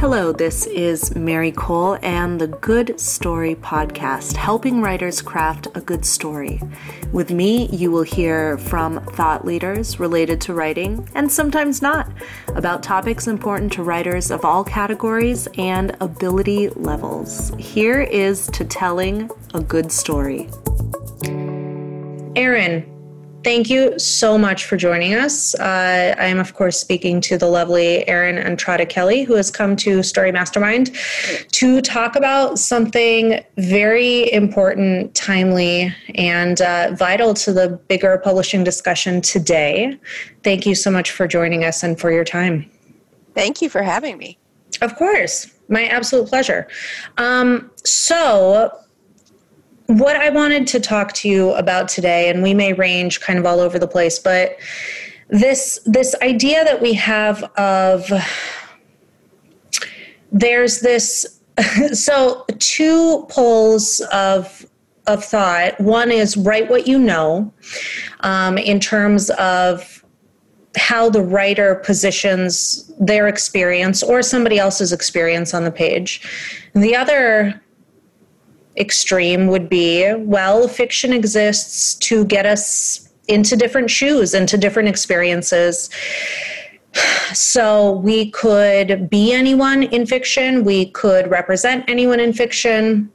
Hello, this is Mary Kole and the Good Story Podcast, helping writers craft a good story. With me, you will hear from thought leaders related to writing, and sometimes not, about topics important to writers of all categories and ability levels. Here is to telling a good story. Erin, Thank you so much for joining us. Uh, I am, of course, speaking to the lovely Erin Entrada Kelly, who has come to Story Mastermind to talk about something very important, timely, and uh, vital to the bigger publishing discussion today. Thank you so much for joining us and for your time. Thank you for having me. Of course, my absolute pleasure. Um, so, what I wanted to talk to you about today, and we may range kind of all over the place, but this this idea that we have of there's this so two poles of of thought. One is write what you know, um, in terms of how the writer positions their experience or somebody else's experience on the page. The other extreme would be well, fiction exists to get us into different shoes, into different experiences. So we could be anyone in fiction, we could represent anyone in fiction.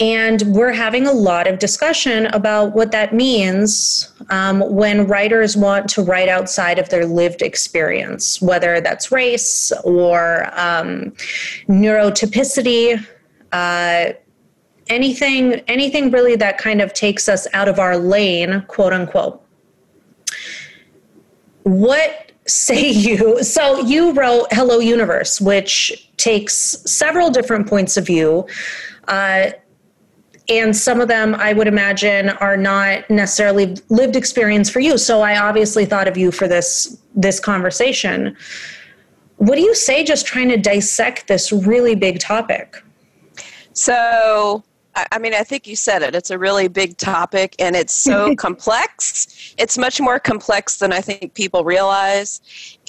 And we're having a lot of discussion about what that means um, when writers want to write outside of their lived experience, whether that's race or um, neurotypicity, uh, anything anything really that kind of takes us out of our lane quote unquote. What say you so you wrote hello universe which takes several different points of view uh, and some of them i would imagine are not necessarily lived experience for you. So i obviously thought of you for this this conversation. What do you say just trying to dissect this really big topic? So I mean, I think you said it. It's a really big topic and it's so complex. It's much more complex than I think people realize.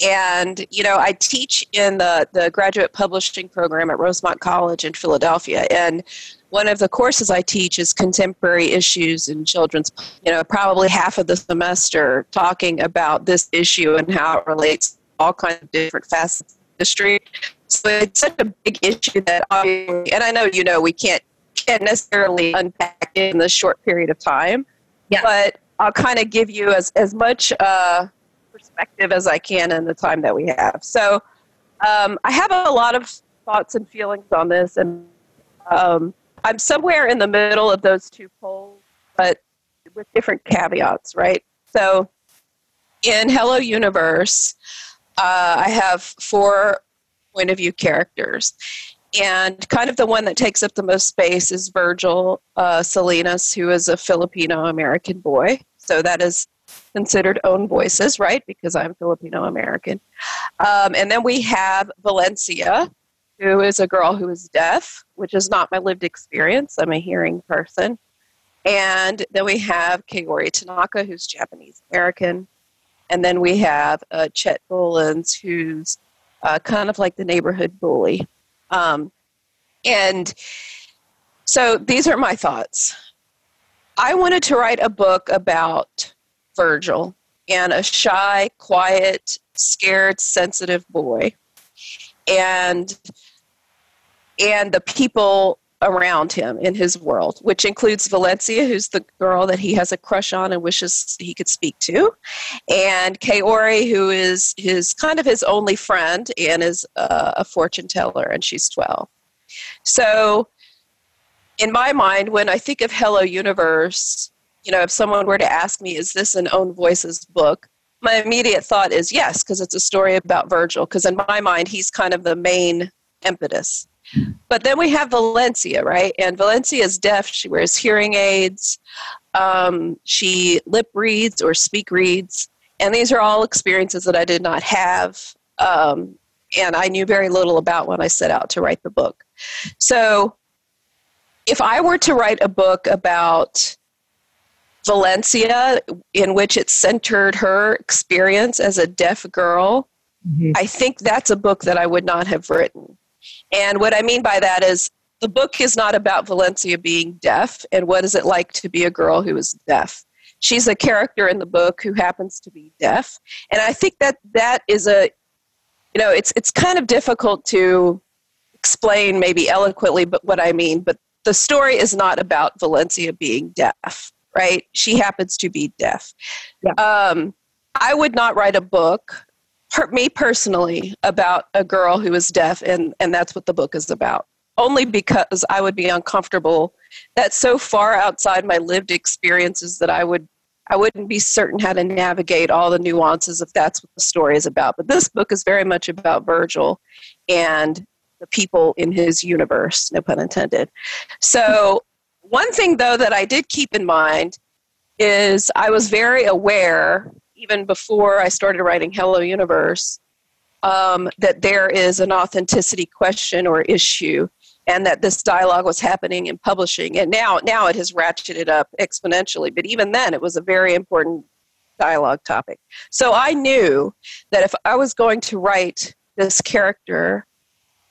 And, you know, I teach in the, the graduate publishing program at Rosemont College in Philadelphia. And one of the courses I teach is contemporary issues in children's, you know, probably half of the semester talking about this issue and how it relates to all kinds of different facets of history. So it's such a big issue that obviously, and I know you know we can't can't necessarily unpack it in this short period of time. Yeah. But I'll kind of give you as, as much uh, perspective as I can in the time that we have. So um, I have a lot of thoughts and feelings on this, and um, I'm somewhere in the middle of those two poles, but with different caveats, right? So in Hello Universe, uh, I have four point of view characters and kind of the one that takes up the most space is Virgil uh, Salinas, who is a Filipino American boy. So that is considered own voices, right? Because I'm Filipino American. Um, and then we have Valencia, who is a girl who is deaf, which is not my lived experience. I'm a hearing person. And then we have Kaori Tanaka, who's Japanese American. And then we have uh, Chet Bullens, who's uh, kind of like the neighborhood bully. Um, and so these are my thoughts. I wanted to write a book about Virgil and a shy, quiet, scared, sensitive boy. And and the people around him in his world, which includes Valencia, who's the girl that he has a crush on and wishes he could speak to, and Kaori, who is his kind of his only friend and is uh, a fortune teller, and she's 12. So, in my mind, when I think of Hello Universe, you know, if someone were to ask me, is this an Own Voices book? My immediate thought is yes, because it's a story about Virgil, because in my mind, he's kind of the main impetus but then we have Valencia, right? And Valencia is deaf. She wears hearing aids. Um, she lip reads or speak reads. And these are all experiences that I did not have. Um, and I knew very little about when I set out to write the book. So if I were to write a book about Valencia, in which it centered her experience as a deaf girl, mm-hmm. I think that's a book that I would not have written. And what I mean by that is the book is not about Valencia being deaf and what is it like to be a girl who is deaf. She's a character in the book who happens to be deaf. And I think that that is a, you know, it's, it's kind of difficult to explain maybe eloquently but what I mean, but the story is not about Valencia being deaf, right? She happens to be deaf. Yeah. Um, I would not write a book, per, me personally, about a girl who is deaf, and, and that's what the book is about only because I would be uncomfortable. That's so far outside my lived experiences that I would I wouldn't be certain how to navigate all the nuances if that's what the story is about. But this book is very much about Virgil and the people in his universe, no pun intended. So, one thing though that I did keep in mind is I was very aware, even before I started writing Hello Universe, um, that there is an authenticity question or issue and that this dialogue was happening in publishing. And now now it has ratcheted up exponentially but even then it was a very important dialogue topic. So i knew that if i was going to write this character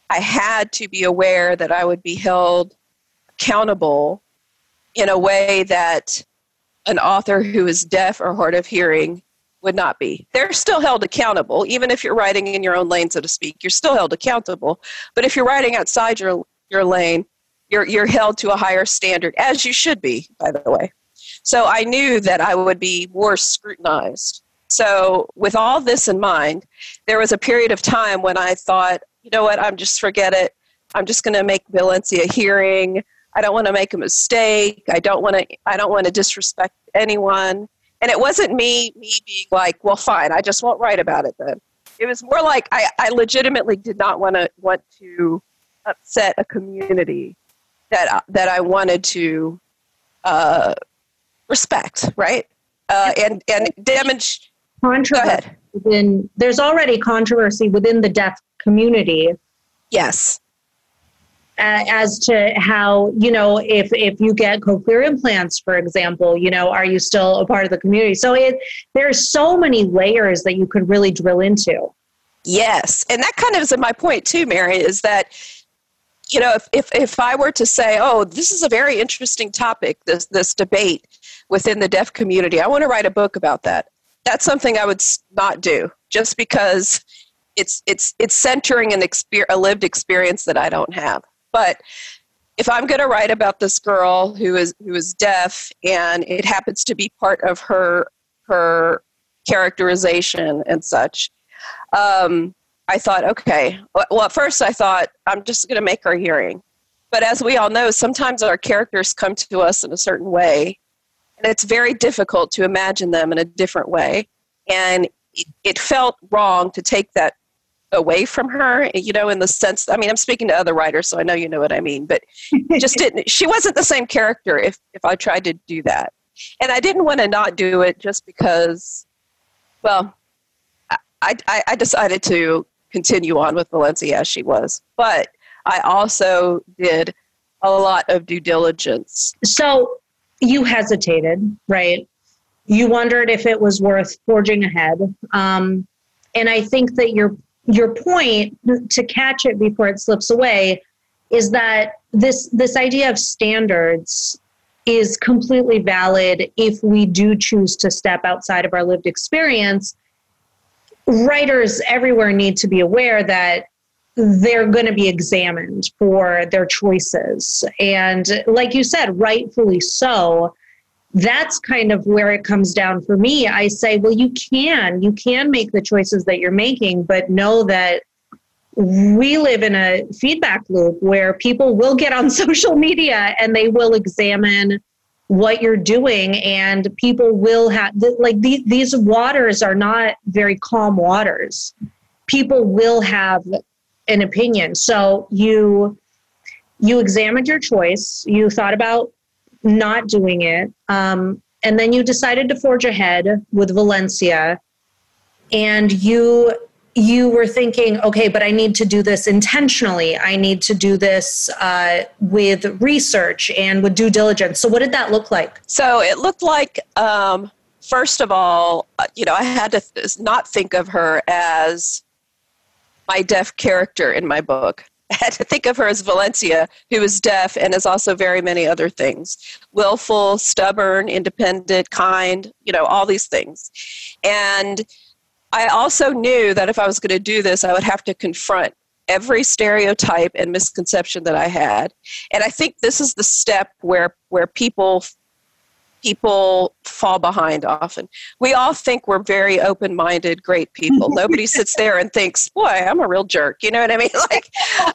i had to be aware that i would be held accountable in a way that an author who is deaf or hard of hearing would not be. They're still held accountable, even if you're riding in your own lane, so to speak. You're still held accountable. But if you're riding outside your your lane, you're, you're held to a higher standard, as you should be, by the way. So I knew that I would be more scrutinized. So, with all this in mind, there was a period of time when I thought, you know what, I'm just forget it. I'm just going to make Valencia hearing. I don't want to make a mistake. I don't want to. I don't want to disrespect anyone. And it wasn't me me being like, well, fine. I just won't write about it then. It was more like I, I legitimately did not want to want to upset a community that that I wanted to uh, respect, right? Uh, and and damage. Controversy within there's already controversy within the deaf community. Yes. Uh, as to how you know if if you get cochlear implants for example you know are you still a part of the community so it there's so many layers that you could really drill into yes and that kind of is my point too mary is that you know, if, if, if I were to say, oh, this is a very interesting topic, this, this debate within the deaf community, I want to write a book about that. That's something I would not do just because it's, it's, it's centering an exper- a lived experience that I don't have. But if I'm going to write about this girl who is, who is deaf and it happens to be part of her, her characterization and such, um, I thought, okay, well, at first I thought, I'm just going to make her hearing. But as we all know, sometimes our characters come to us in a certain way, and it's very difficult to imagine them in a different way. And it felt wrong to take that away from her, you know, in the sense, I mean, I'm speaking to other writers, so I know you know what I mean, but just didn't, she wasn't the same character if, if I tried to do that. And I didn't want to not do it just because, well, I, I, I decided to continue on with Valencia as she was. But I also did a lot of due diligence. So you hesitated, right? You wondered if it was worth forging ahead. Um, and I think that your your point to catch it before it slips away is that this this idea of standards is completely valid if we do choose to step outside of our lived experience writers everywhere need to be aware that they're going to be examined for their choices. And like you said, rightfully so. That's kind of where it comes down for me. I say, well, you can, you can make the choices that you're making, but know that we live in a feedback loop where people will get on social media and they will examine what you're doing and people will have like these, these waters are not very calm waters. People will have an opinion. So you you examined your choice. You thought about not doing it um, and then you decided to forge ahead with valencia and you you were thinking, okay, but I need to do this intentionally. I need to do this uh, with research and with due diligence. So, what did that look like? So, it looked like, um, first of all, uh, you know, I had to th- not think of her as my deaf character in my book. Had to think of her as Valencia, who is deaf and is also very many other things willful, stubborn, independent, kind, you know, all these things. And I also knew that if I was going to do this, I would have to confront every stereotype and misconception that I had. And I think this is the step where where people people fall behind often. We all think we're very open-minded, great people. Nobody sits there and thinks, "Boy, I'm a real jerk." You know what I mean? Like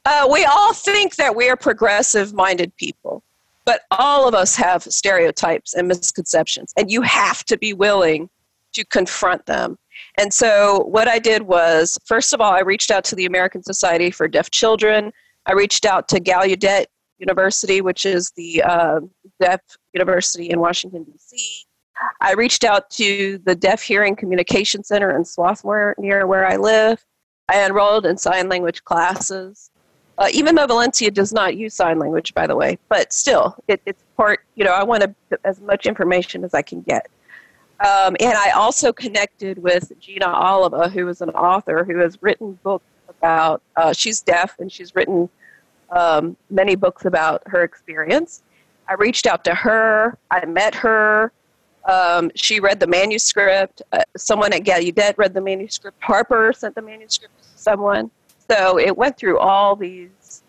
uh, we all think that we are progressive-minded people. But all of us have stereotypes and misconceptions, and you have to be willing to confront them and so, what I did was, first of all, I reached out to the American Society for Deaf Children. I reached out to Gallaudet University, which is the uh, deaf university in Washington, D.C. I reached out to the Deaf Hearing Communication Center in Swarthmore, near where I live. I enrolled in sign language classes. Uh, even though Valencia does not use sign language, by the way, but still, it, it's part, you know, I want as much information as I can get. Um, and I also connected with Gina Oliva, who is an author who has written books about, uh, she's deaf and she's written um, many books about her experience. I reached out to her, I met her. Um, she read the manuscript. Uh, someone at Gallaudet read the manuscript. Harper sent the manuscript to someone. So it went through all these,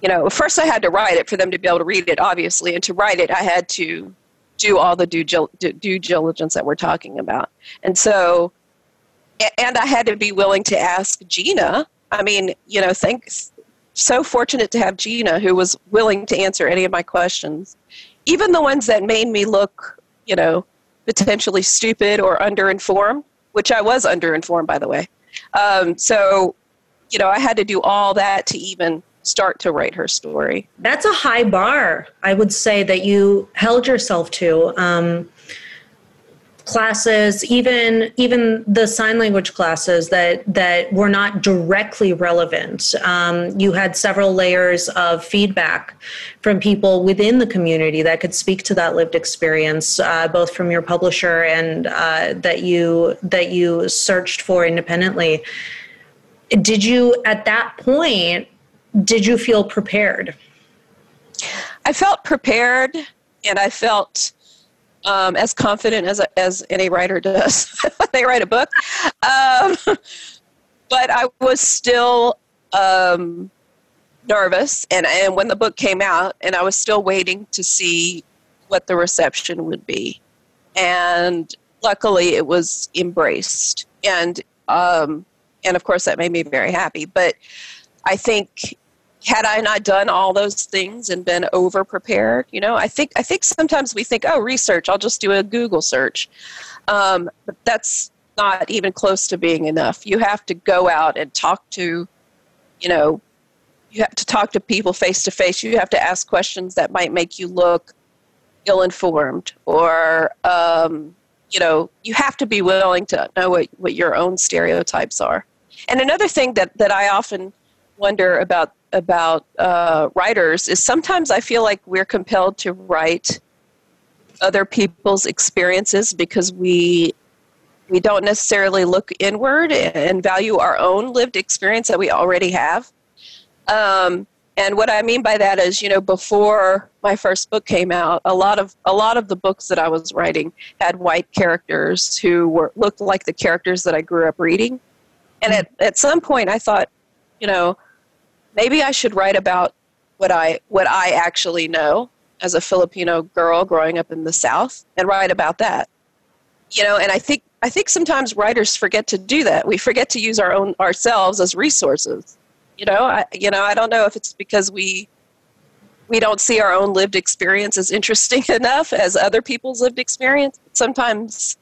you know, first I had to write it for them to be able to read it, obviously. And to write it, I had to do all the due, due diligence that we're talking about. And so, and I had to be willing to ask Gina. I mean, you know, thanks. So fortunate to have Gina, who was willing to answer any of my questions, even the ones that made me look, you know, potentially stupid or underinformed, which I was underinformed, by the way. Um, so, you know, I had to do all that to even start to write her story. That's a high bar, I would say, that you held yourself to. Um, classes even even the sign language classes that that were not directly relevant um, you had several layers of feedback from people within the community that could speak to that lived experience uh, both from your publisher and uh, that you that you searched for independently did you at that point did you feel prepared? I felt prepared and I felt um, as confident as, as any writer does when they write a book. Um, but I was still um, nervous. And, and when the book came out, and I was still waiting to see what the reception would be. And luckily, it was embraced. And, um, and of course, that made me very happy. But I think had I not done all those things and been over prepared, you know, I think I think sometimes we think, oh, research, I'll just do a Google search, um, but that's not even close to being enough. You have to go out and talk to, you know, you have to talk to people face to face. You have to ask questions that might make you look ill-informed, or um, you know, you have to be willing to know what, what your own stereotypes are. And another thing that that I often wonder about about uh, writers is sometimes I feel like we're compelled to write other people's experiences because we we don't necessarily look inward and value our own lived experience that we already have. Um, and what I mean by that is, you know, before my first book came out, a lot of a lot of the books that I was writing had white characters who were looked like the characters that I grew up reading. And at, at some point, I thought, you know, maybe I should write about what I what I actually know as a Filipino girl growing up in the South and write about that. You know, and I think I think sometimes writers forget to do that. We forget to use our own ourselves as resources. You know, I you know, I don't know if it's because we we don't see our own lived experience as interesting enough as other people's lived experience. Sometimes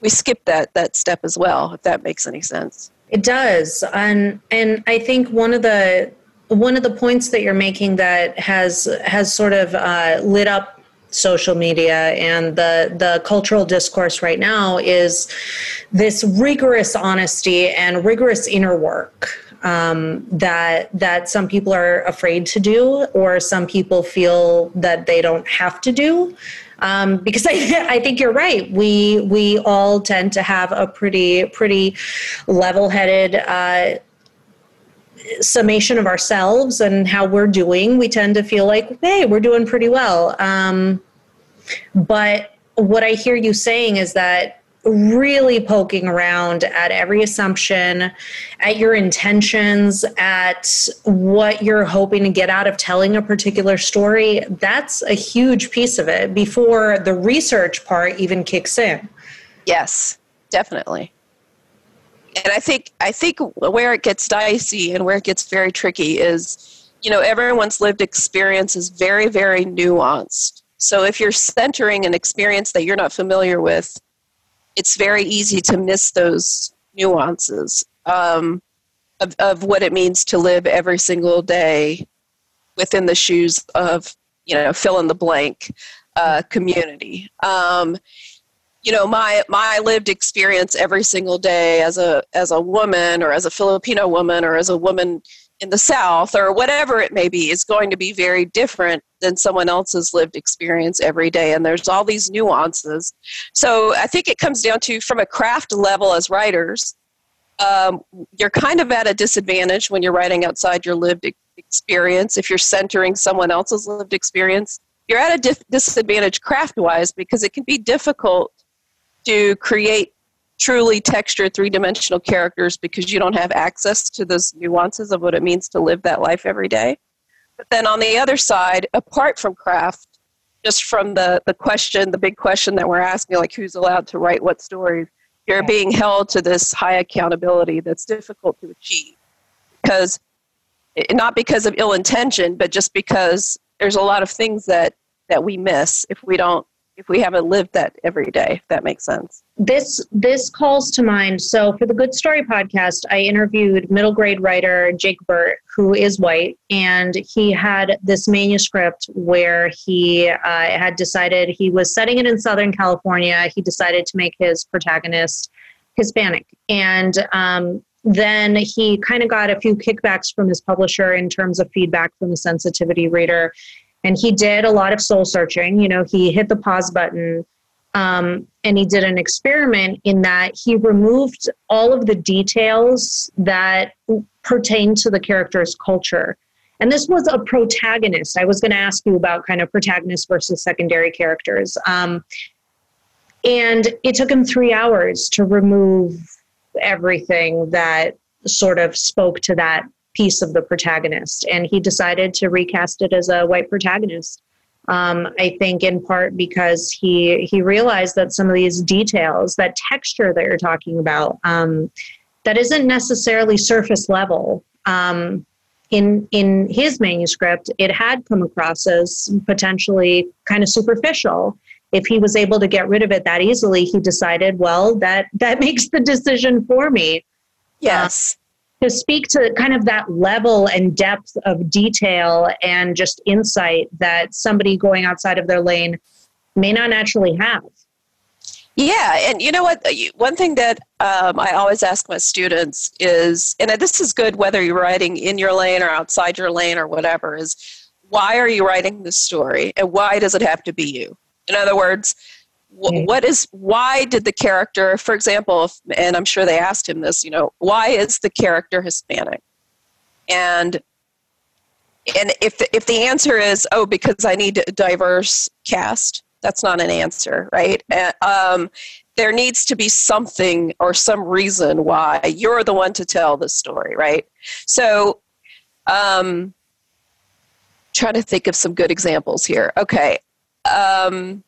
we skip that that step as well, if that makes any sense. It does, and and I think one of the one of the points that you're making that has has sort of uh, lit up social media and the the cultural discourse right now is this rigorous honesty and rigorous inner work um, that that some people are afraid to do or some people feel that they don't have to do um, because I, I think you're right. We we all tend to have a pretty pretty level-headed uh, summation of ourselves and how we're doing, we tend to feel like, hey, we're doing pretty well. Um, but what I hear you saying is that really poking around at every assumption, at your intentions, at what you're hoping to get out of telling a particular story, that's a huge piece of it before the research part even kicks in. Yes, definitely. And I think I think where it gets dicey and where it gets very tricky is, you know, everyone's lived experience is very, very nuanced. So if you're centering an experience that you're not familiar with, it's very easy to miss those nuances um, of, of what it means to live every single day within the shoes of you know fill in the blank uh, community um, you know my my lived experience every single day as a as a woman or as a filipino woman or as a woman in the South or whatever it may be is going to be very different than someone else's lived experience every day. And there's all these nuances. So I think it comes down to from a craft level as writers, um, you're kind of at a disadvantage when you're writing outside your lived experience. If you're centering someone else's lived experience, you're at a dif- disadvantage craft wise because it can be difficult to create truly textured three dimensional characters because you don't have access to those nuances of what it means to live that life every day. But then on the other side, apart from craft, just from the, the question, the big question that we're asking, like who's allowed to write what stories, you're yeah. being held to this high accountability that's difficult to achieve. Because, eh, not because of ill intention, but just because there's a lot of things that, that we miss if we don't if we haven't lived that every day if that makes sense. This this calls to mind. So for the good story podcast i interviewed middle grade writer jake burt who is white and he had this manuscript where he uh, had decided he was setting it in southern california. He decided to make his protagonist hispanic. And um, then he kind of got a few kickbacks from his publisher in terms of feedback from the sensitivity reader and he did a lot of soul searching. You know, he hit the pause button um, and he did an experiment in that he removed all of the details that pertain to the character's culture. And this was a protagonist. I was going to ask you about kind of protagonist versus secondary characters. Um, and it took him three hours to remove everything that sort of spoke to that piece of the protagonist. And he decided to recast it as a white protagonist. Um, I think in part because he he realized that some of these details, that texture that you're talking about, um, that isn't necessarily surface level. Um, in in his manuscript, it had come across as potentially kind of superficial. If he was able to get rid of it that easily, he decided, well, that that makes the decision for me. Yes. Uh, to speak to kind of that level and depth of detail and just insight that somebody going outside of their lane may not naturally have. Yeah, and you know what? One thing that um, I always ask my students is, and this is good whether you're writing in your lane or outside your lane or whatever, is why are you writing this story and why does it have to be you? In other words, what is why did the character for example and i'm sure they asked him this you know why is the character hispanic? And and if the, if the answer is oh because i need a diverse cast that's not an answer right? And, um, there needs to be something or some reason why you're the one to tell the story right? So um trying to think of some good examples here. Okay um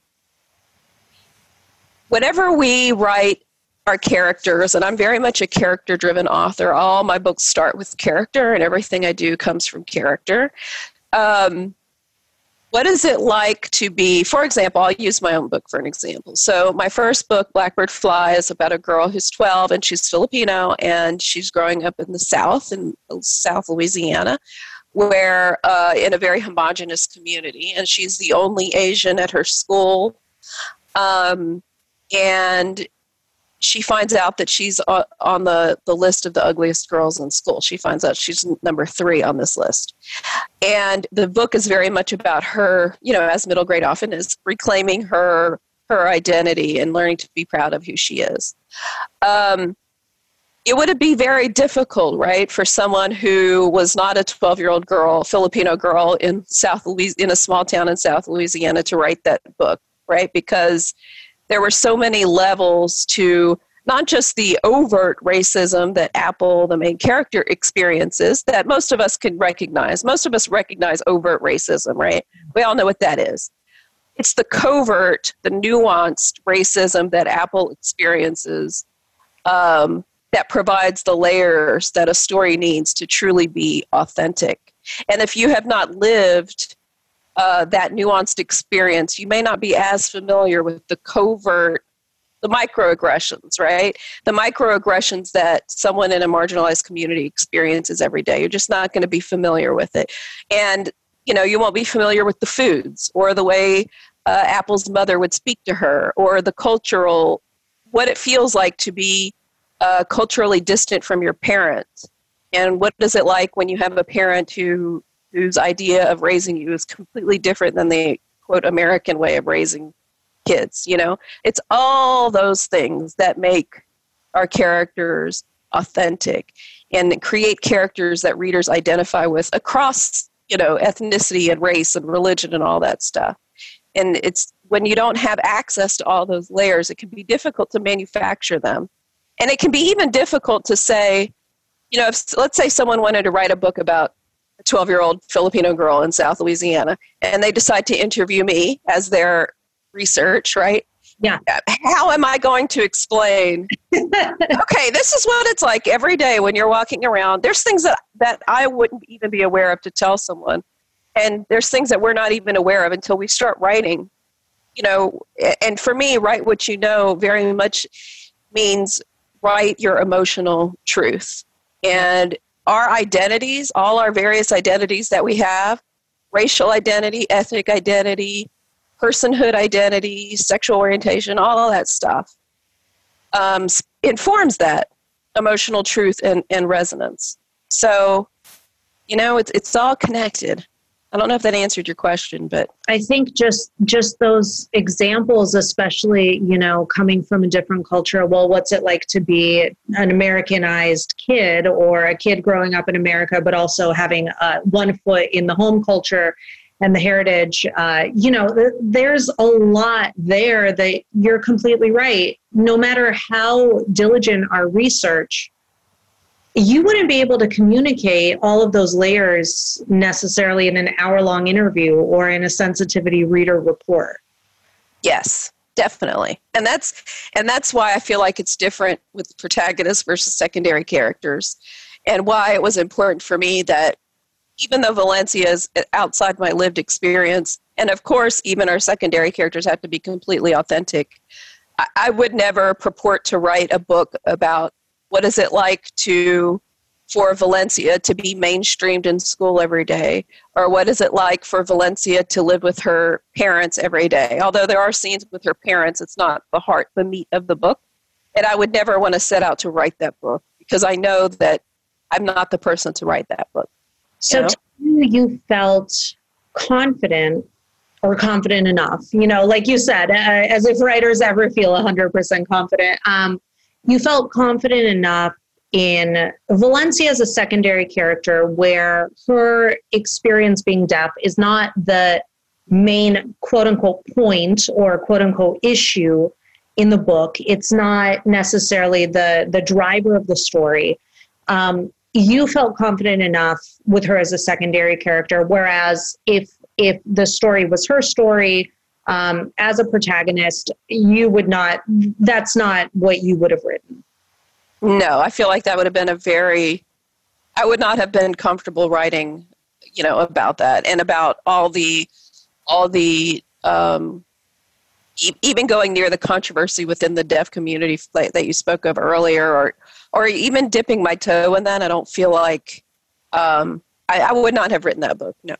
whenever we write our characters, and I'm very much a character driven author, all my books start with character, and everything I do comes from character. Um, what is it like to be, for example, I'll use my own book for an example. So, my first book, Blackbird Fly, is about a girl who's 12 and she's Filipino and she's growing up in the South, in South Louisiana, where uh, in a very homogenous community, and she's the only Asian at her school. Um, and she finds out that she's on the, the list of the ugliest girls in school. She finds out she's number three on this list. And the book is very much about her, you know, as middle grade often is, reclaiming her her identity and learning to be proud of who she is. Um, it would be very difficult, right, for someone who was not a 12 year old girl, Filipino girl in South Louisiana, in a small town in South Louisiana to write that book, right? Because there were so many levels to not just the overt racism that Apple, the main character, experiences that most of us can recognize. Most of us recognize overt racism, right? We all know what that is. It's the covert, the nuanced racism that Apple experiences um, that provides the layers that a story needs to truly be authentic. And if you have not lived uh, that nuanced experience, you may not be as familiar with the covert, the microaggressions, right? The microaggressions that someone in a marginalized community experiences every day. You're just not going to be familiar with it. And, you know, you won't be familiar with the foods or the way uh, Apple's mother would speak to her or the cultural, what it feels like to be uh, culturally distant from your parents and what is it like when you have a parent who whose idea of raising you is completely different than the quote american way of raising kids you know? It's all those things that make our characters authentic and create characters that readers identify with across you know ethnicity and race and religion and all that stuff. And it's when you don't have access to all those layers it can be difficult to manufacture them. And it can be even difficult to say, you know, if let's say someone wanted to write a book about a 12 year old Filipino girl in South Louisiana, and they decide to interview me as their research, right? Yeah. How am I going to explain? okay, this is what it's like every day when you're walking around. There's things that, that I wouldn't even be aware of to tell someone. And there's things that we're not even aware of until we start writing. You know, and for me, write what you know very much means write your emotional truth. And our identities, all our various identities that we have racial identity, ethnic identity, personhood identity, sexual orientation, all that stuff um, informs that emotional truth and, and resonance. So, you know, it's, it's all connected. I don't know if that answered your question, but I think just just those examples, especially you know coming from a different culture. Well, what's it like to be an Americanized kid or a kid growing up in America, but also having uh, one foot in the home culture and the heritage? Uh, you know, th- there's a lot there that you're completely right. No matter how diligent our research, you wouldn't be able to communicate all of those layers necessarily in an hour long interview or in a sensitivity reader report. Yes, definitely. And that's and that's why I feel like it's different with protagonists versus secondary characters and why it was important for me that even though Valencia is outside my lived experience and of course even our secondary characters have to be completely authentic. I, I would never purport to write a book about what is it like to for Valencia to be mainstreamed in school every day? Or what is it like for Valencia to live with her parents every day? Although there are scenes with her parents, it's not the heart, the meat of the book. And I would never want to set out to write that book because I know that I'm not the person to write that book. So you, you felt confident or confident enough, you know, like you said, uh, as if writers ever feel 100% confident. Um, you felt confident enough in Valencia as a secondary character where her experience being deaf is not the main quote unquote point or quote unquote issue in the book. It's not necessarily the the driver of the story. Um, you felt confident enough with her as a secondary character, whereas if if the story was her story, um, as a protagonist, you would not, that's not what you would have written. No, I feel like that would have been a very, I would not have been comfortable writing, you know, about that and about all the, all the, um, even going near the controversy within the deaf community that you spoke of earlier, or, or even dipping my toe in that. I don't feel like um, I, I would not have written that book. No.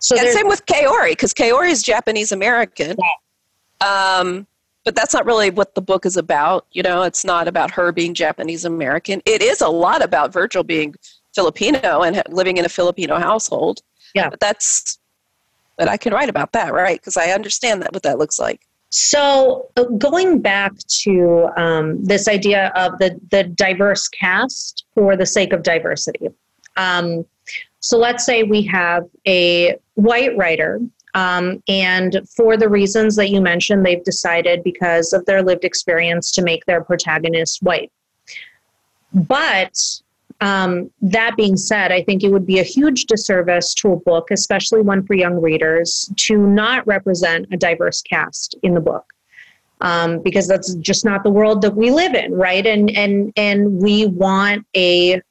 So and same with Kaori, because Kaori is Japanese American. Um, but that's not really what the book is about. You know, it's not about her being Japanese American. It is a lot about Virgil being Filipino and living in a Filipino household. Yeah. But that's, but I can write about that, right? Because I understand that what that looks like. So, uh, going back to um, this idea of the, the diverse cast for the sake of diversity. Um, so, let's say we have a white writer, um, and for the reasons that you mentioned, they've decided because of their lived experience to make their protagonist white. But um, that being said, I think it would be a huge disservice to a book, especially one for young readers, to not represent a diverse cast in the book. Um, because that's just not the world that we live in, right? And and and we want a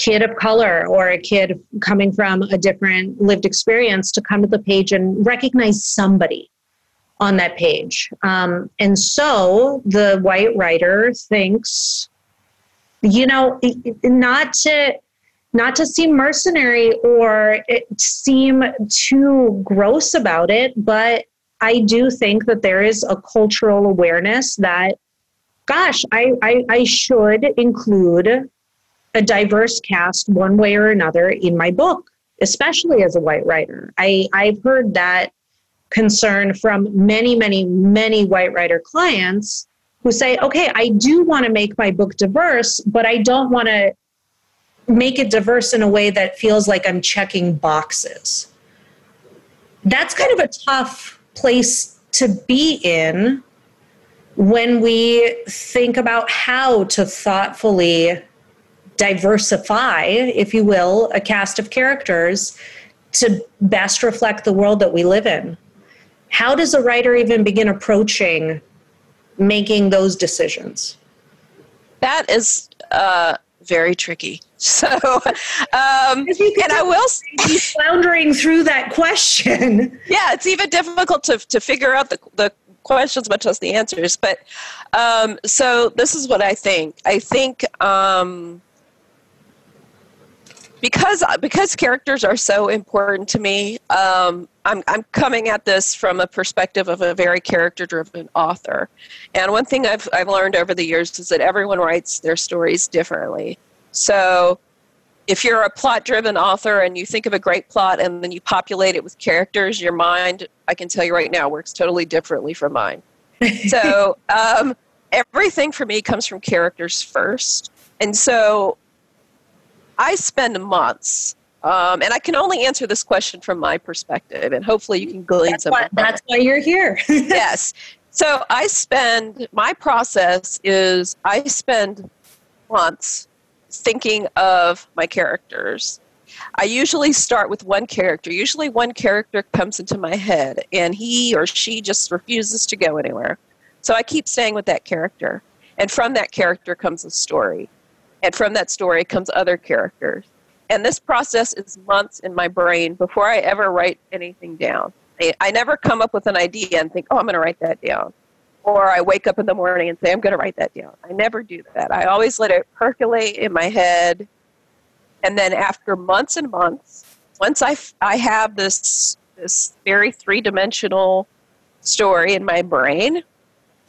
kid of color or a kid coming from a different lived experience to come to the page and recognize somebody on that page. Um, and so the white writer thinks you know not to not to seem mercenary or seem too gross about it but i do think that there is a cultural awareness that gosh i i, I should include a diverse cast one way or another in my book especially as a white writer i i've heard that concern from many many many white writer clients who say, okay, I do want to make my book diverse, but I don't want to make it diverse in a way that feels like I'm checking boxes. That's kind of a tough place to be in when we think about how to thoughtfully diversify, if you will, a cast of characters to best reflect the world that we live in. How does a writer even begin approaching making those decisions? That is uh, very tricky. So, um, and I will be floundering through that question. Yeah, it's even difficult to to figure out the the questions, much less the answers. But um, so this is what I think. I think um, because because characters are so important to me um, I'm, I'm coming at this from a perspective of a very character driven author. And one thing I've, I've learned over the years is that everyone writes their stories differently. So if you're a plot driven author and you think of a great plot and then you populate it with characters your mind i can tell you right now works totally differently from mine. So um, everything for me comes from characters first. And so I spend months, um, and I can only answer this question from my perspective, and hopefully you can glean that's something. Why, that's why you're here. yes. So I spend, my process is I spend months thinking of my characters. I usually start with one character. Usually, one character comes into my head, and he or she just refuses to go anywhere. So I keep staying with that character. And from that character comes a story. And from that story comes other characters. And this process is months in my brain before I ever write anything down. I, I never come up with an idea and think, oh, I'm going to write that down. Or I wake up in the morning and say, I'm going to write that down. I never do that. I always let it percolate in my head. And then after months and months, once I, I have this, this very three dimensional story in my brain,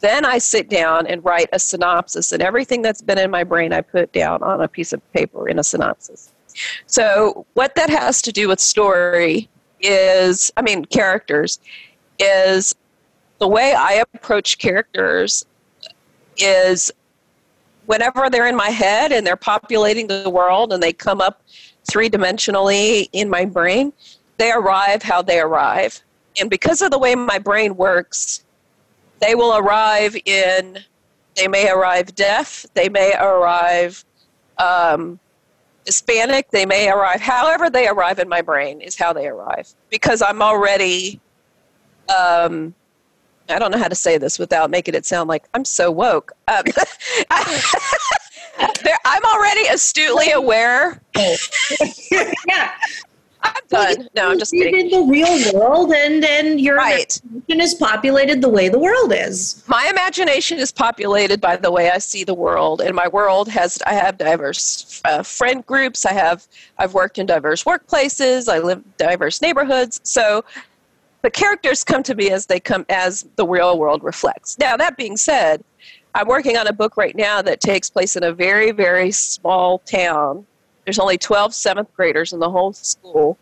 then I sit down and write a synopsis, and everything that's been in my brain I put down on a piece of paper in a synopsis. So, what that has to do with story is, I mean, characters, is the way I approach characters is whenever they're in my head and they're populating the world and they come up three dimensionally in my brain, they arrive how they arrive. And because of the way my brain works, they will arrive in, they may arrive deaf, they may arrive um, Hispanic, they may arrive, however they arrive in my brain is how they arrive. Because I'm already, um, I don't know how to say this without making it sound like I'm so woke. Um, I'm already astutely aware. yeah. I'm done. No, I'm just kidding. in the real world, and and your right. imagination is populated the way the world is. My imagination is populated by the way I see the world, and my world has. I have diverse uh, friend groups. I have. I've worked in diverse workplaces. I live diverse neighborhoods. So the characters come to me as they come as the real world reflects. Now that being said, I'm working on a book right now that takes place in a very very small town there's only 12 seventh graders in the whole school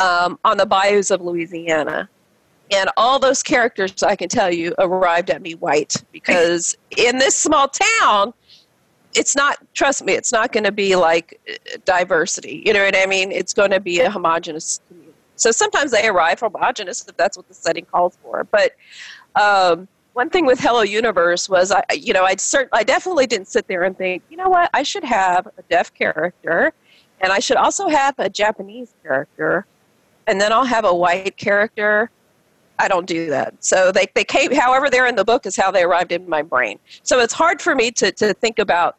um, on the bayous of Louisiana. And all those characters, I can tell you, arrived at me white because in this small town, it's not, trust me, it's not going to be like uh, diversity. You know what I mean? It's going to be a homogenous community. So sometimes they arrive homogenous if that's what the setting calls for. But um, one thing with Hello Universe was, I, you know, I cert- I definitely didn't sit there and think, you know what, I should have a deaf character, and I should also have a Japanese character, and then I'll have a white character, I don't do that. So they, they came, however they're in the book is how they arrived in my brain. So it's hard for me to, to think about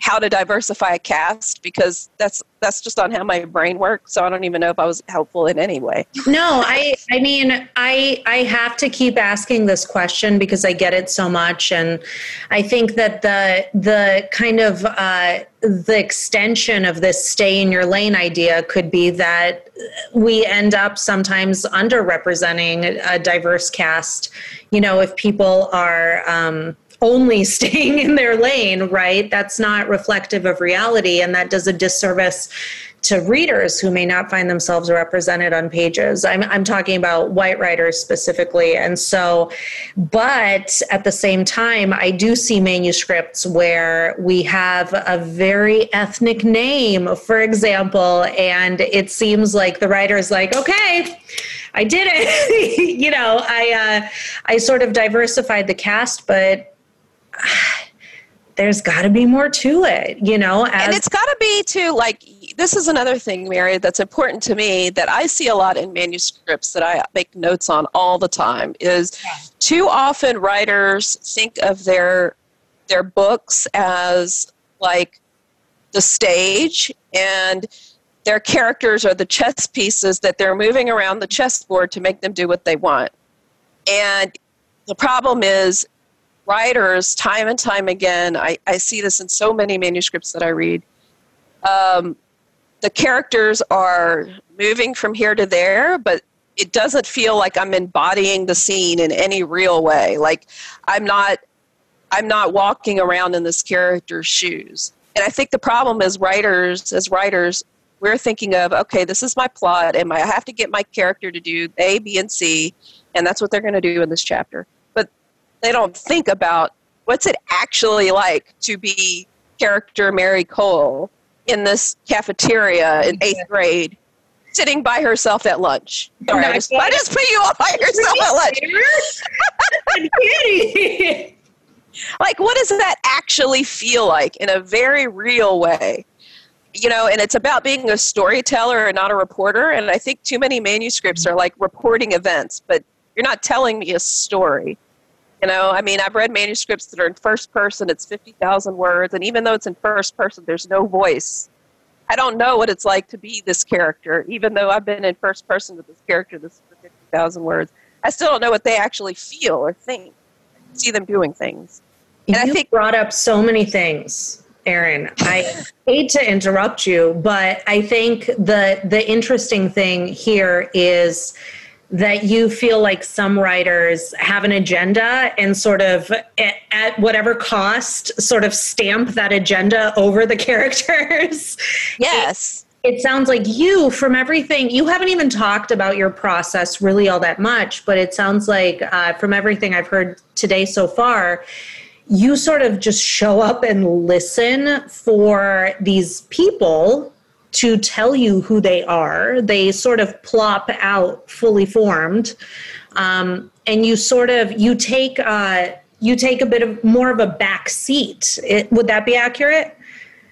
how to diversify a cast because that's that's just on how my brain works so i don't even know if i was helpful in any way. No i i mean i i have to keep asking this question because i get it so much and i think that the the kind of uh, the extension of this stay in your lane idea could be that we end up sometimes underrepresenting a diverse cast. You know if people are um, only staying in their lane, right? That's not reflective of reality, and that does a disservice to readers who may not find themselves represented on pages. I'm, I'm talking about white writers specifically. And so, but at the same time, I do see manuscripts where we have a very ethnic name, for example, and it seems like the writer is like, okay, I did it. you know, I uh, I sort of diversified the cast, but there's got to be more to it, you know. And it's got to be too like this is another thing, Mary, that's important to me that I see a lot in manuscripts that I make notes on all the time is too often writers think of their their books as like the stage and their characters are the chess pieces that they're moving around the chessboard to make them do what they want. And the problem is writers, time and time again, I, I see this in so many manuscripts that I read. Um, the characters are moving from here to there, but it doesn't feel like I'm embodying the scene in any real way. Like I'm not I'm not walking around in this character's shoes. And I think the problem is writers as writers we're thinking of okay, this is my plot and I have to get my character to do A, B, and C, and that's what they're going to do in this chapter they don't think about what's it actually like to be character Mary Kole in this cafeteria in eighth grade, sitting by herself at lunch. Sorry, I, just, I just put you up by yourself at lunch. like, what does that actually feel like in a very real way? You know, and it's about being a storyteller and not a reporter. And I think too many manuscripts are like reporting events, but you're not telling me a story. You know, I mean, I've read manuscripts that are in first person, it's 50,000 words, and even though it's in first person, there's no voice. I don't know what it's like to be this character, even though I've been in first person with this character this for 50,000 words. I still don't know what they actually feel or think. I see them doing things. And you I think brought up so many things, Erin. I hate to interrupt you, but I think the the interesting thing here is that you feel like some writers have an agenda and sort of at whatever cost sort of stamp that agenda over the characters? Yes. It, it, sounds like you from everything you haven't even talked about your process really all that much but it sounds like uh, from everything i've heard today so far you sort of just show up and listen for these people to tell you who they are. They sort of plop out fully formed, um, and you sort of you take uh, you take a bit of more of a back seat. It, would that be accurate?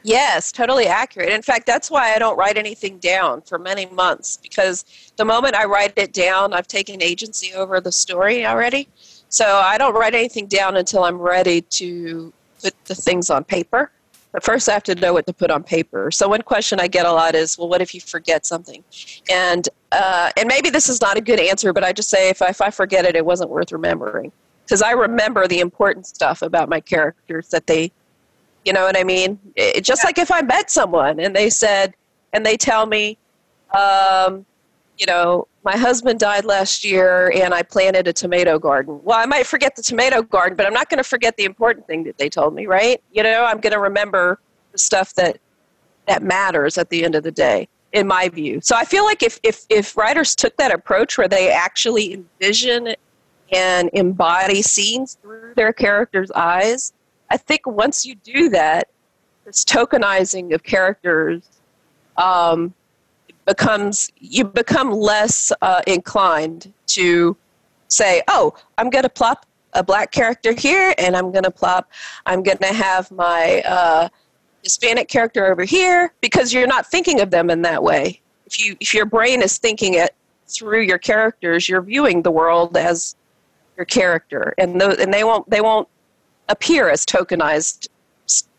Yes, totally accurate. In fact, that's why I don't write anything down for many months because the moment I write it down, I've taken agency over the story already. So I don't write anything down until I'm ready to put the things on paper. But first, I have to know what to put on paper. So one question I get a lot is, well, what if you forget something? And uh, and maybe this is not a good answer, but I just say if I, if I forget it, it wasn't worth remembering because I remember the important stuff about my characters that they, you know what I mean. It, just yeah. like if I met someone and they said, and they tell me, um, you know, my husband died last year and I planted a tomato garden. Well, I might forget the tomato garden, but I'm not going to forget the important thing that they told me, right? You know, I'm going to remember the stuff that that matters at the end of the day. in my view. So I feel like if, if, if writers took that approach where they actually envision and embody scenes through their characters' eyes, I think once you do that, this tokenizing of characters um, becomes you become less uh, inclined to say, "Oh, I'm going to plop a black character here, and I'm going to plop, I'm going to have my uh, Hispanic character over here," because you're not thinking of them in that way. If you if your brain is thinking it through your characters, you're viewing the world as your character, and th- and they won't they won't appear as tokenized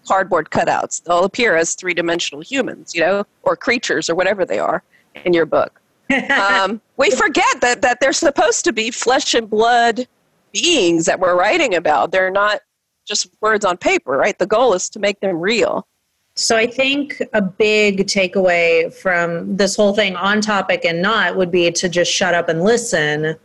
cardboard cutouts. They'll appear as three dimensional humans, you know, or creatures or whatever they are in your book. um, we forget that, that they're supposed to be flesh and blood beings that we're writing about. They're not just words on paper, right? The goal is to make them real. So I think a big takeaway from this whole thing on topic and not would be to just shut up and listen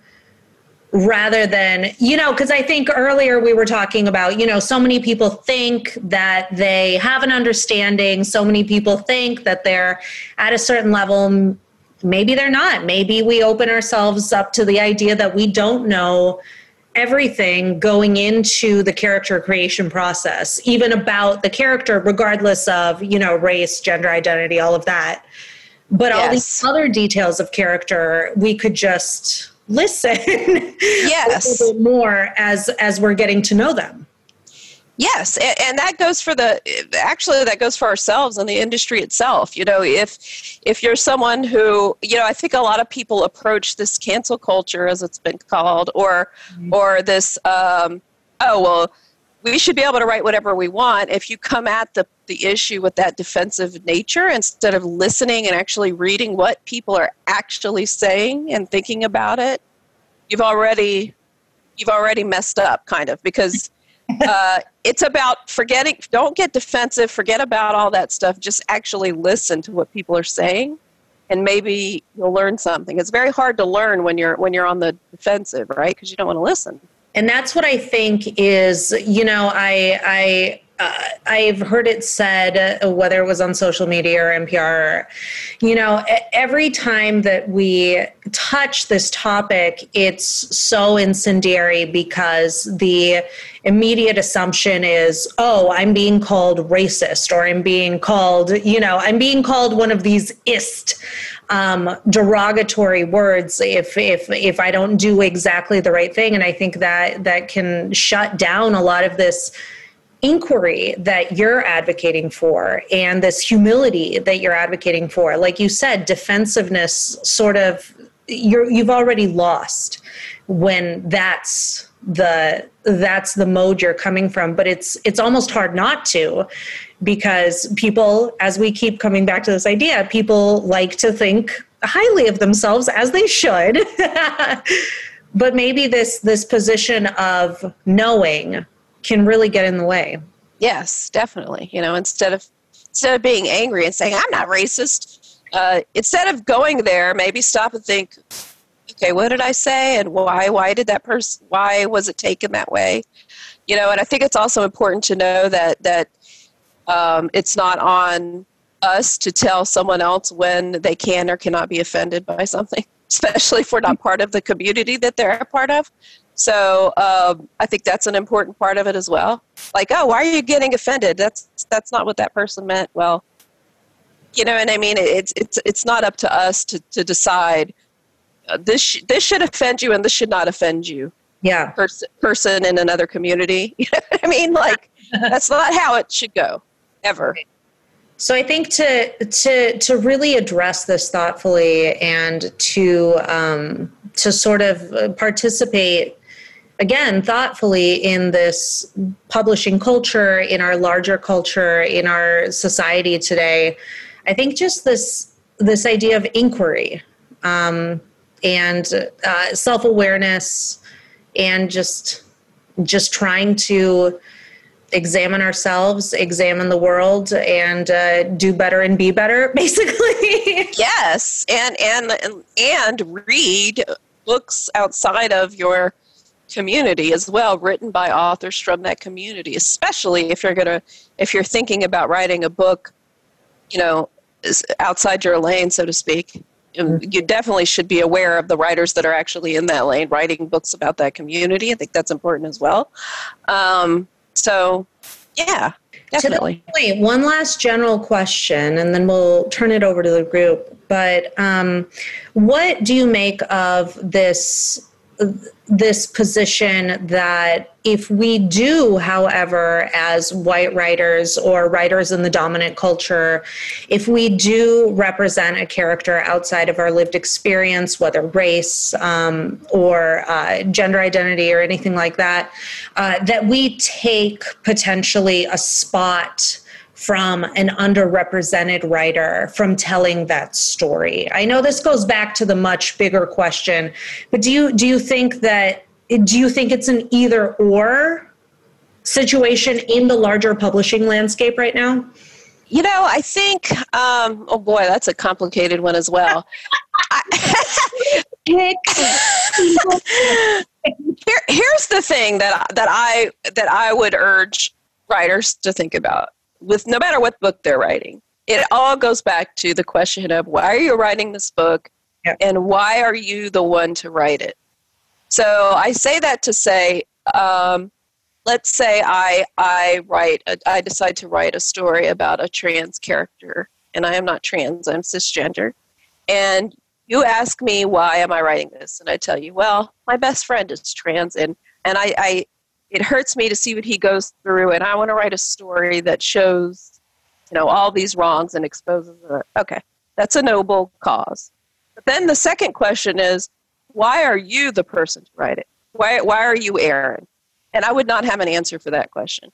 rather than you know because i think earlier we were talking about you know so many people think that they have an understanding. So many people think that they're at a certain level. Maybe they're not. Maybe we open ourselves up to the idea that we don't know everything going into the character creation process even about the character regardless of you know race gender identity all of that. But yes. all these other details of character we could just listen yes a little bit more as as we're getting to know them. Yes and that goes for the actually that goes for ourselves and the industry itself. You know if if you're someone who you know i think a lot of people approach this cancel culture as it's been called or mm-hmm. or this um, oh well we should be able to write whatever we want. If you come at the, the issue with that defensive nature instead of listening and actually reading what people are actually saying and thinking about it you've already you've already messed up kind of because uh, it's about forgetting don't get defensive forget about all that stuff just actually listen to what people are saying and maybe you'll learn something. It's very hard to learn when you're when you're on the defensive right? Because you don't want to listen and that's what I think is, you know, I, I, uh, I've heard it said, uh, whether it was on social media or NPR, you know, every time that we touch this topic, it's so incendiary because the immediate assumption is, oh, I'm being called racist or I'm being called, you know, I'm being called one of these ist um, derogatory words if if if I don't do exactly the right thing, and I think that that can shut down a lot of this inquiry that you're advocating for and this humility that you're advocating for. Like you said defensiveness sort of you're you've already lost when that's the that's the mode you're coming from. But it's it's almost hard not to because people, as we keep coming back to this idea, people like to think highly of themselves as they should. but maybe this this position of knowing can really get in the way. Yes, definitely. You know, instead of instead of being angry and saying I'm not racist, uh, instead of going there, maybe stop and think, okay, what did I say, and why? Why did that person? Why was it taken that way? You know, and I think it's also important to know that that um, it's not on us to tell someone else when they can or cannot be offended by something, especially if we're not part of the community that they're a part of. So um, I think that's an important part of it as well. Like, oh, why are you getting offended? That's that's not what that person meant. Well, you know and I mean. It's it's it's not up to us to to decide uh, this sh- this should offend you and this should not offend you. Yeah, Pers- person in another community. I mean, like that's not how it should go ever. So I think to to to really address this thoughtfully and to um, to sort of participate again thoughtfully in this publishing culture, in our larger culture, in our society today, I think just this this idea of inquiry um, and uh, self awareness and just just trying to examine ourselves, examine the world, and uh, do better and be better, basically. yes, and and and read books outside of your community as well, written by authors from that community. Especially if you're gonna if you're thinking about writing a book, you know, outside your lane, so to speak. Mm-hmm. You definitely should be aware of the writers that are actually in that lane, writing books about that community. I think that's important as well. Um, so, yeah, definitely. Wait, one last general question, and then we'll turn it over to the group. But um, what do you make of this this position that if we do, however, as white writers or writers in the dominant culture, if we do represent a character outside of our lived experience, whether race um, or uh, gender identity or anything like that, uh, that we take potentially a spot from an underrepresented writer from telling that story. I know this goes back to the much bigger question, but do you do you think that do you think it's an either or situation in the larger publishing landscape right now? You know, I think. Um, oh boy, that's a complicated one as well. Here, here's the thing that that I that I would urge writers to think about with no matter what book they're writing. It all goes back to the question of why are you writing this book yeah. and why are you the one to write it? So I say that to say, um, let's say I, I write, a, I decide to write a story about a trans character, and I am not trans, I'm cisgender. And you ask me, why am I writing this? And I tell you, well, my best friend is trans, and, and I, I it hurts me to see what he goes through and i want to write a story that shows you know all these wrongs and exposes it okay that's a noble cause. But then the second question is why are you the person to write it? Why, why are you Erin? And i would not have an answer for that question.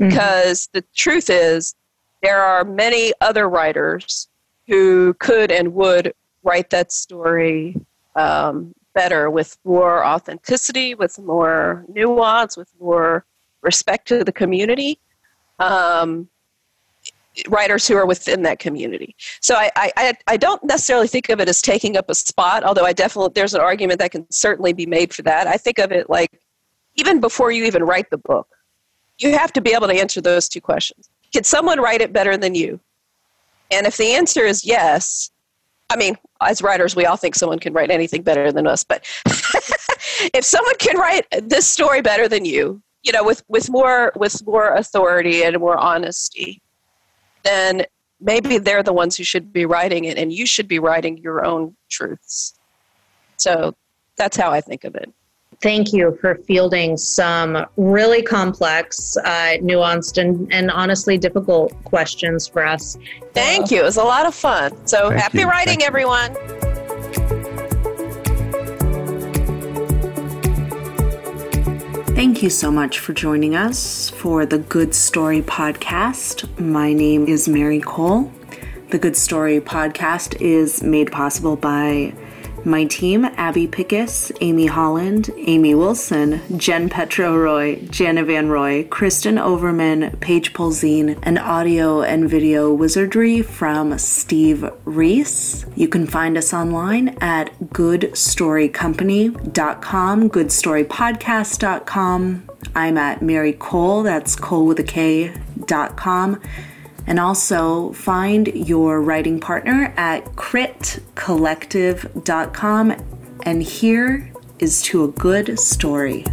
Mm-hmm. because the truth is there are many other writers who could and would write that story um, better with more authenticity, with more nuance, with more respect to the community. Um, writers who are within that community. So I, I, I don't necessarily think of it as taking up a spot, although I definitely there's an argument that can certainly be made for that. I think of it like even before you even write the book, you have to be able to answer those two questions. Can someone write it better than you? And if the answer is yes, I mean, as writers, we all think someone can write anything better than us. But if someone can write this story better than you, you know, with, with more with more authority and more honesty, then maybe they're the ones who should be writing it, and you should be writing your own truths. So that's how I think of it thank you for fielding some really complex, uh, nuanced, and, and honestly difficult questions for us. Thank you. It was a lot of fun. So thank happy you. writing, thank everyone. Thank you so much for joining us for the Good Story Podcast. My name is Mary Kole. The Good Story Podcast is made possible by my team Abby Pickus, Amy Holland, Amy Wilson, Jen Petro Roy, Jana Van Roy, Kristen Overman, Paige Polzine, and audio and video wizardry from Steve Reese. You can find us online at goodstorycompany.com, goodstorypodcast.com. I'm at Mary Kole, that's Kole with a K, dot com and also find your writing partner at critcollective.com. And here is to a good story.